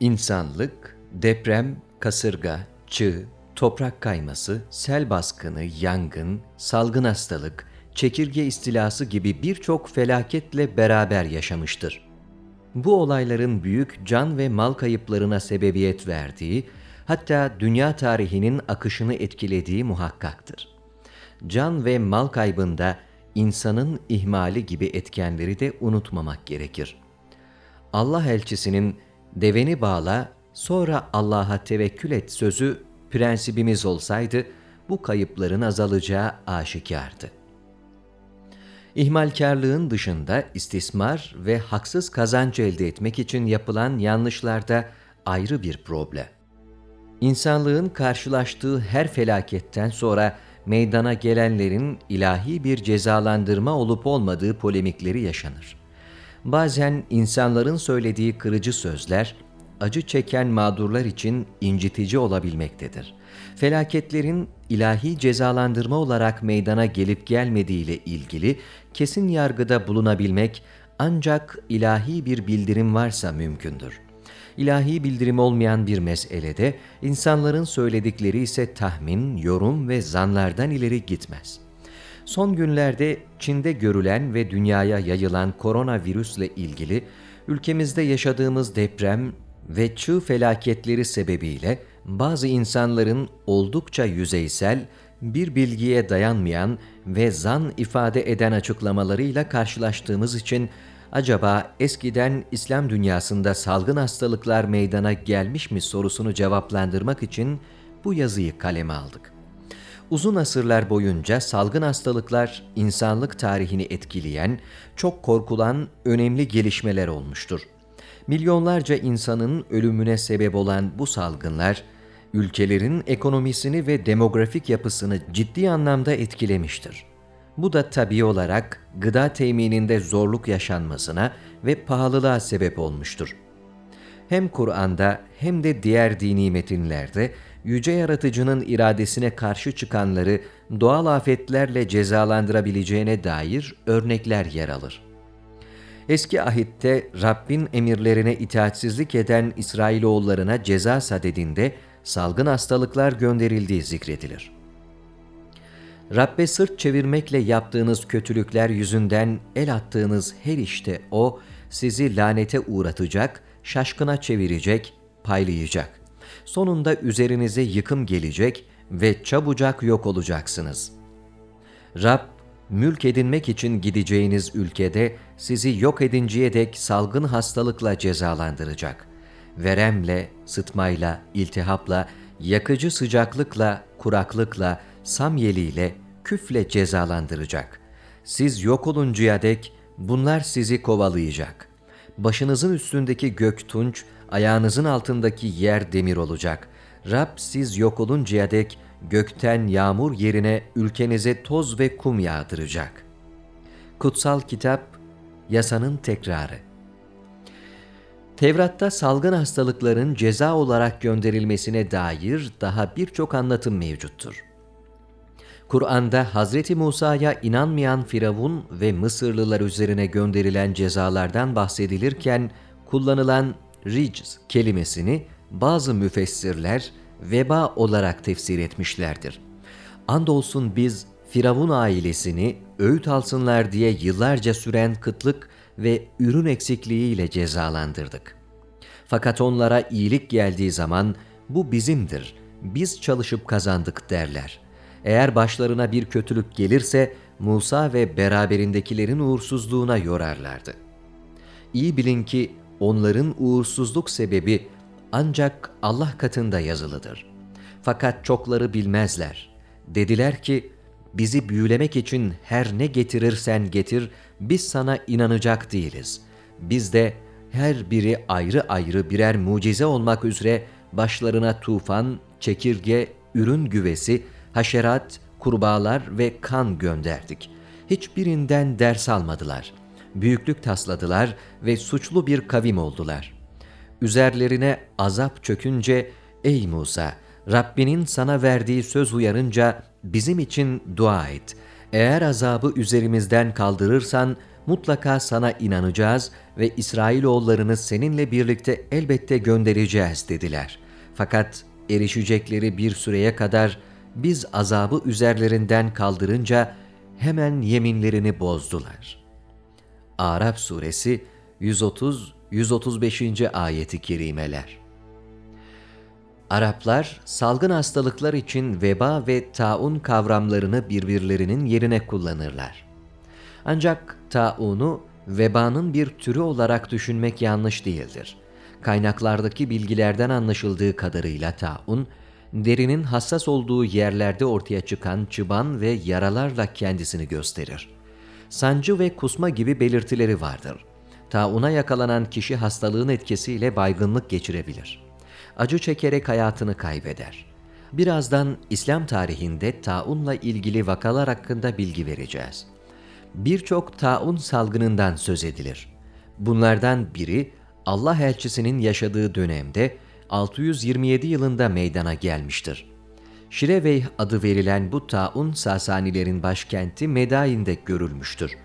İnsanlık, deprem, kasırga, çığ, toprak kayması, sel baskını, yangın, salgın hastalık, çekirge istilası gibi birçok felaketle beraber yaşamıştır. Bu olayların büyük can ve mal kayıplarına sebebiyet verdiği, hatta dünya tarihinin akışını etkilediği muhakkaktır. Can ve mal kaybında insanın ihmali gibi etkenleri de unutmamak gerekir. Allah elçisinin deveni bağla, sonra Allah'a tevekkül et sözü prensibimiz olsaydı, bu kayıpların azalacağı aşikardı. İhmalkarlığın dışında istismar ve haksız kazanç elde etmek için yapılan yanlışlarda ayrı bir problem. İnsanlığın karşılaştığı her felaketten sonra meydana gelenlerin ilahi bir cezalandırma olup olmadığı polemikleri yaşanır. Bazen insanların söylediği kırıcı sözler, acı çeken mağdurlar için incitici olabilmektedir. Felaketlerin ilahi cezalandırma olarak meydana gelip gelmediği ile ilgili kesin yargıda bulunabilmek ancak ilahi bir bildirim varsa mümkündür. İlahi bildirim olmayan bir meselede insanların söyledikleri ise tahmin, yorum ve zanlardan ileri gitmez. Son günlerde Çin'de görülen ve dünyaya yayılan koronavirüsle ilgili ülkemizde yaşadığımız deprem ve çığ felaketleri sebebiyle bazı insanların oldukça yüzeysel, bir bilgiye dayanmayan ve zan ifade eden açıklamalarıyla karşılaştığımız için acaba eskiden İslam dünyasında salgın hastalıklar meydana gelmiş mi sorusunu cevaplandırmak için bu yazıyı kaleme aldık. Uzun asırlar boyunca salgın hastalıklar insanlık tarihini etkileyen, çok korkulan önemli gelişmeler olmuştur. Milyonlarca insanın ölümüne sebep olan bu salgınlar, ülkelerin ekonomisini ve demografik yapısını ciddi anlamda etkilemiştir. Bu da tabii olarak gıda temininde zorluk yaşanmasına ve pahalılığa sebep olmuştur. Hem Kur'an'da hem de diğer dini metinlerde yüce yaratıcının iradesine karşı çıkanları doğal afetlerle cezalandırabileceğine dair örnekler yer alır. Eski ahitte Rabbin emirlerine itaatsizlik eden İsrailoğullarına ceza sadedinde salgın hastalıklar gönderildiği zikredilir. Rabbe sırt çevirmekle yaptığınız kötülükler yüzünden el attığınız her işte O, sizi lanete uğratacak, şaşkına çevirecek, paylayacak. Sonunda üzerinize yıkım gelecek ve çabucak yok olacaksınız. Rab, mülk edinmek için gideceğiniz ülkede sizi yok edinceye dek salgın hastalıkla cezalandıracak. Veremle, sıtmayla, iltihapla, yakıcı sıcaklıkla, kuraklıkla, samyeliyle, küfle cezalandıracak. Siz yok oluncaya dek bunlar sizi kovalayacak. Başınızın üstündeki gök tunç, ayağınızın altındaki yer demir olacak. Rab siz yok oluncaya dek gökten yağmur yerine ülkenize toz ve kum yağdıracak. Kutsal Kitap, Yasanın Tekrarı Tevrat'ta salgın hastalıkların ceza olarak gönderilmesine dair daha birçok anlatım mevcuttur. Kur'an'da Hz. Musa'ya inanmayan Firavun ve Mısırlılar üzerine gönderilen cezalardan bahsedilirken kullanılan ricz kelimesini bazı müfessirler veba olarak tefsir etmişlerdir. Andolsun biz Firavun ailesini öğüt alsınlar diye yıllarca süren kıtlık ve ürün eksikliğiyle cezalandırdık. Fakat onlara iyilik geldiği zaman bu bizimdir, biz çalışıp kazandık derler. Eğer başlarına bir kötülük gelirse Musa ve beraberindekilerin uğursuzluğuna yorarlardı. İyi bilin ki onların uğursuzluk sebebi ancak Allah katında yazılıdır. Fakat çokları bilmezler. Dediler ki, bizi büyülemek için her ne getirirsen getir, biz sana inanacak değiliz. Biz de her biri ayrı ayrı birer mucize olmak üzere başlarına tufan, çekirge, ürün güvesi, haşerat, kurbağalar ve kan gönderdik. Hiçbirinden ders almadılar. Büyüklük tasladılar ve suçlu bir kavim oldular. Üzerlerine azap çökünce, ey Musa, Rabbinin sana verdiği söz uyarınca bizim için dua et. Eğer azabı üzerimizden kaldırırsan mutlaka sana inanacağız ve İsrailoğullarını seninle birlikte elbette göndereceğiz dediler. Fakat erişecekleri bir süreye kadar biz azabı üzerlerinden kaldırınca hemen yeminlerini bozdular. Arap suresi 130-135. ayeti kerimeler. Araplar salgın hastalıklar için veba ve taun kavramlarını birbirlerinin yerine kullanırlar. Ancak taunu vebanın bir türü olarak düşünmek yanlış değildir. Kaynaklardaki bilgilerden anlaşıldığı kadarıyla taun, derinin hassas olduğu yerlerde ortaya çıkan çıban ve yaralarla kendisini gösterir. Sancı ve kusma gibi belirtileri vardır. Tauna yakalanan kişi hastalığın etkisiyle baygınlık geçirebilir. Acı çekerek hayatını kaybeder. Birazdan İslam tarihinde taunla ilgili vakalar hakkında bilgi vereceğiz. Birçok taun salgınından söz edilir. Bunlardan biri Allah elçisinin yaşadığı dönemde 627 yılında meydana gelmiştir. Şireveyh adı verilen bu taun Sasanilerin başkenti Medain'de görülmüştür.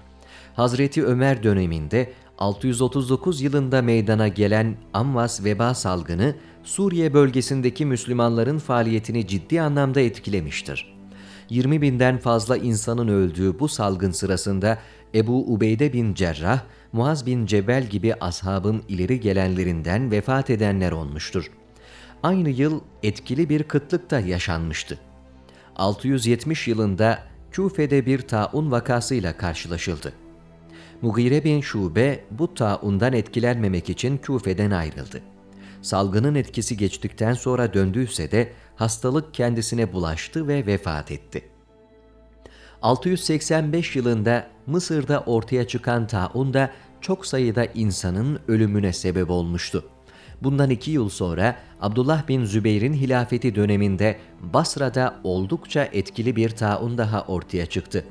Hazreti Ömer döneminde 639 yılında meydana gelen Amvas veba salgını Suriye bölgesindeki Müslümanların faaliyetini ciddi anlamda etkilemiştir. 20 binden fazla insanın öldüğü bu salgın sırasında Ebu Ubeyde bin Cerrah, Muaz bin Cebel gibi ashabın ileri gelenlerinden vefat edenler olmuştur. Aynı yıl etkili bir kıtlık da yaşanmıştı. 670 yılında Küfe'de bir taun vakasıyla karşılaşıldı. Mugire bin Şube bu taundan etkilenmemek için Küfe'den ayrıldı. Salgının etkisi geçtikten sonra döndüyse de hastalık kendisine bulaştı ve vefat etti. 685 yılında Mısır'da ortaya çıkan taun da çok sayıda insanın ölümüne sebep olmuştu. Bundan iki yıl sonra Abdullah bin Zübeyir'in hilafeti döneminde Basra'da oldukça etkili bir taun daha ortaya çıktı.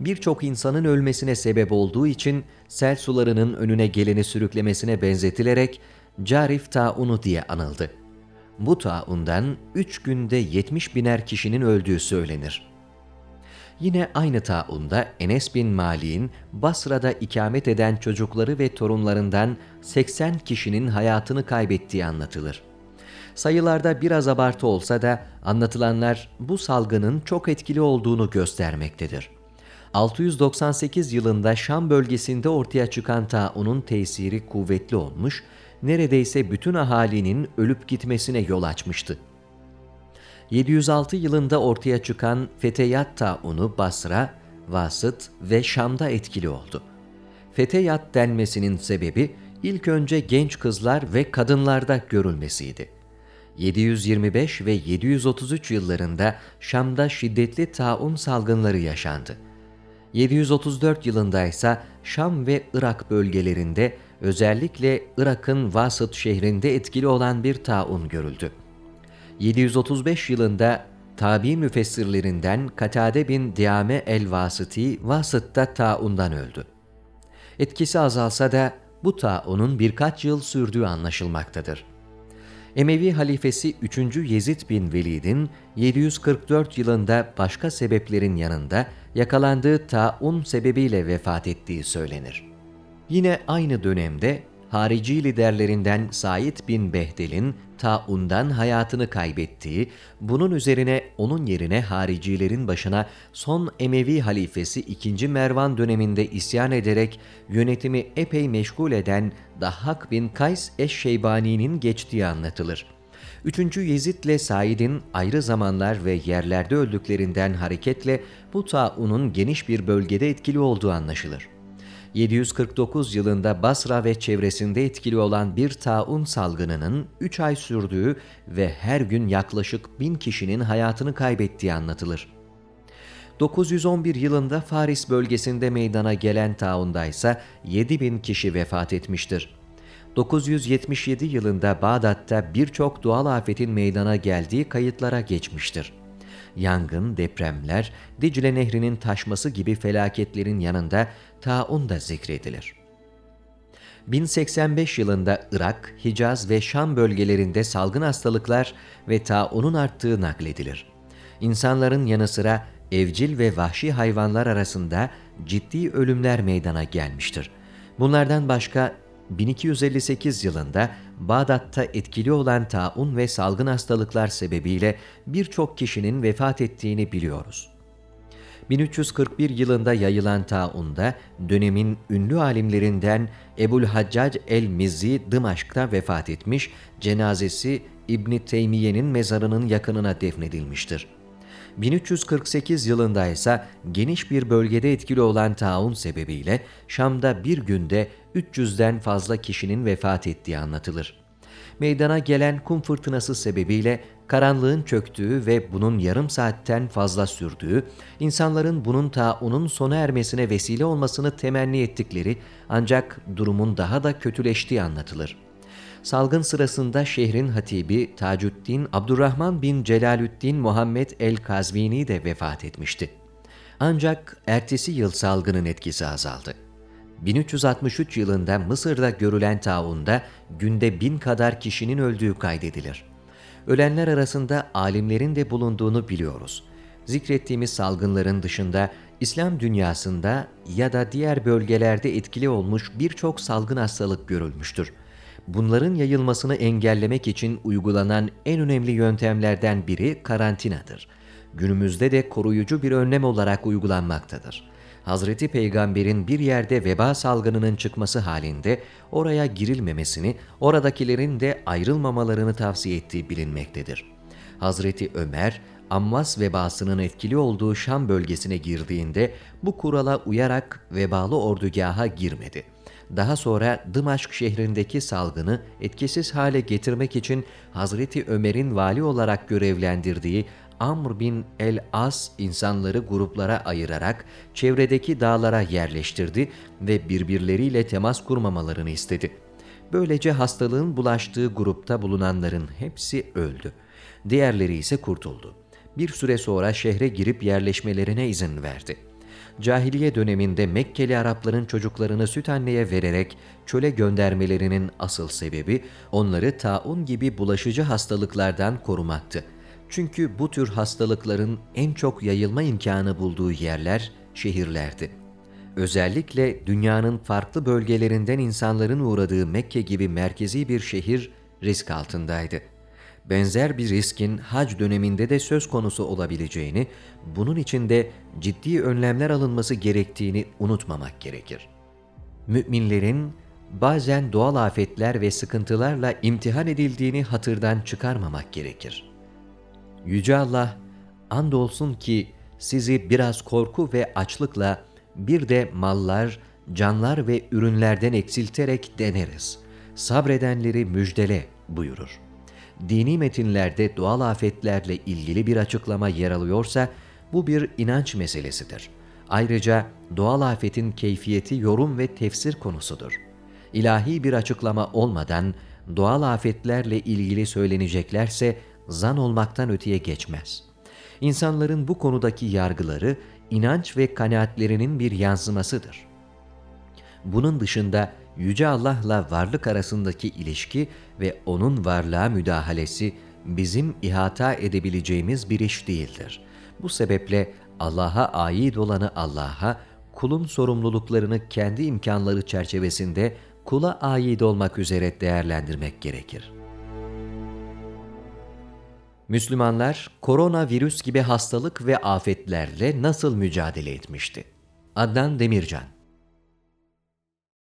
Birçok insanın ölmesine sebep olduğu için sel sularının önüne geleni sürüklemesine benzetilerek Carif taunu diye anıldı. Bu taundan üç günde 70 biner kişinin öldüğü söylenir. Yine aynı taunda Enes bin Malik'in Basra'da ikamet eden çocukları ve torunlarından 80 kişinin hayatını kaybettiği anlatılır. Sayılarda biraz abartı olsa da anlatılanlar bu salgının çok etkili olduğunu göstermektedir. 698 yılında Şam bölgesinde ortaya çıkan taunun tesiri kuvvetli olmuş, neredeyse bütün ahalinin ölüp gitmesine yol açmıştı. 706 yılında ortaya çıkan Feteyat taunu Basra, Vasıt ve Şam'da etkili oldu. Feteyat denmesinin sebebi ilk önce genç kızlar ve kadınlarda görülmesiydi. 725 ve 733 yıllarında Şam'da şiddetli taun salgınları yaşandı. 734 yılında ise Şam ve Irak bölgelerinde özellikle Irak'ın Vasıt şehrinde etkili olan bir taun görüldü. 735 yılında tabi müfessirlerinden Katade bin Diame el-Vasıti Vasıt'ta taundan öldü. Etkisi azalsa da bu taunun birkaç yıl sürdüğü anlaşılmaktadır. Emevi halifesi 3. Yezid bin Velid'in 744 yılında başka sebeplerin yanında yakalandığı taun sebebiyle vefat ettiği söylenir. Yine aynı dönemde harici liderlerinden Said bin Behdel'in taundan hayatını kaybettiği, bunun üzerine onun yerine haricilerin başına son Emevi halifesi 2. Mervan döneminde isyan ederek yönetimi epey meşgul eden Dahhak bin Kays Eşşeybani'nin geçtiği anlatılır. 3. Yezid ile Said'in ayrı zamanlar ve yerlerde öldüklerinden hareketle bu taunun geniş bir bölgede etkili olduğu anlaşılır. 749 yılında Basra ve çevresinde etkili olan bir taun salgınının 3 ay sürdüğü ve her gün yaklaşık 1000 kişinin hayatını kaybettiği anlatılır. 911 yılında Faris bölgesinde meydana gelen taunda ise 7000 kişi vefat etmiştir. 977 yılında Bağdat'ta birçok doğal afetin meydana geldiği kayıtlara geçmiştir yangın, depremler, Dicle Nehri'nin taşması gibi felaketlerin yanında taun da zikredilir. 1085 yılında Irak, Hicaz ve Şam bölgelerinde salgın hastalıklar ve taunun arttığı nakledilir. İnsanların yanı sıra evcil ve vahşi hayvanlar arasında ciddi ölümler meydana gelmiştir. Bunlardan başka 1258 yılında Bağdat'ta etkili olan taun ve salgın hastalıklar sebebiyle birçok kişinin vefat ettiğini biliyoruz. 1341 yılında yayılan taunda dönemin ünlü alimlerinden Ebul Haccac el-Mizzi Dımaşk'ta vefat etmiş, cenazesi İbn Teymiye'nin mezarının yakınına defnedilmiştir. 1348 yılında ise geniş bir bölgede etkili olan taun sebebiyle Şam'da bir günde 300'den fazla kişinin vefat ettiği anlatılır. Meydana gelen kum fırtınası sebebiyle karanlığın çöktüğü ve bunun yarım saatten fazla sürdüğü, insanların bunun taunun sona ermesine vesile olmasını temenni ettikleri ancak durumun daha da kötüleştiği anlatılır. Salgın sırasında şehrin hatibi Tacuddin Abdurrahman bin Celalüddin Muhammed el-Kazvini de vefat etmişti. Ancak ertesi yıl salgının etkisi azaldı. 1363 yılında Mısır'da görülen taunda günde bin kadar kişinin öldüğü kaydedilir. Ölenler arasında alimlerin de bulunduğunu biliyoruz. Zikrettiğimiz salgınların dışında İslam dünyasında ya da diğer bölgelerde etkili olmuş birçok salgın hastalık görülmüştür. Bunların yayılmasını engellemek için uygulanan en önemli yöntemlerden biri karantinadır. Günümüzde de koruyucu bir önlem olarak uygulanmaktadır. Hazreti Peygamber'in bir yerde veba salgınının çıkması halinde oraya girilmemesini, oradakilerin de ayrılmamalarını tavsiye ettiği bilinmektedir. Hazreti Ömer, Ammas vebasının etkili olduğu Şam bölgesine girdiğinde bu kurala uyarak vebalı ordugaha girmedi. Daha sonra Dımaşk şehrindeki salgını etkisiz hale getirmek için Hazreti Ömer'in vali olarak görevlendirdiği Amr bin el-As insanları gruplara ayırarak çevredeki dağlara yerleştirdi ve birbirleriyle temas kurmamalarını istedi. Böylece hastalığın bulaştığı grupta bulunanların hepsi öldü. Diğerleri ise kurtuldu. Bir süre sonra şehre girip yerleşmelerine izin verdi. Cahiliye döneminde Mekkeli Arapların çocuklarını süt anneye vererek çöle göndermelerinin asıl sebebi onları taun gibi bulaşıcı hastalıklardan korumaktı. Çünkü bu tür hastalıkların en çok yayılma imkanı bulduğu yerler şehirlerdi. Özellikle dünyanın farklı bölgelerinden insanların uğradığı Mekke gibi merkezi bir şehir risk altındaydı. Benzer bir riskin hac döneminde de söz konusu olabileceğini, bunun için de ciddi önlemler alınması gerektiğini unutmamak gerekir. Müminlerin bazen doğal afetler ve sıkıntılarla imtihan edildiğini hatırdan çıkarmamak gerekir. Yüce Allah, andolsun ki sizi biraz korku ve açlıkla bir de mallar, canlar ve ürünlerden eksilterek deneriz. Sabredenleri müjdele buyurur. Dini metinlerde doğal afetlerle ilgili bir açıklama yer alıyorsa bu bir inanç meselesidir. Ayrıca doğal afetin keyfiyeti yorum ve tefsir konusudur. İlahi bir açıklama olmadan doğal afetlerle ilgili söyleneceklerse zan olmaktan öteye geçmez. İnsanların bu konudaki yargıları inanç ve kanaatlerinin bir yansımasıdır. Bunun dışında Yüce Allah'la varlık arasındaki ilişki ve O'nun varlığa müdahalesi bizim ihata edebileceğimiz bir iş değildir. Bu sebeple Allah'a ait olanı Allah'a, kulun sorumluluklarını kendi imkanları çerçevesinde kula ait olmak üzere değerlendirmek gerekir. Müslümanlar koronavirüs gibi hastalık ve afetlerle nasıl mücadele etmişti? Adnan Demircan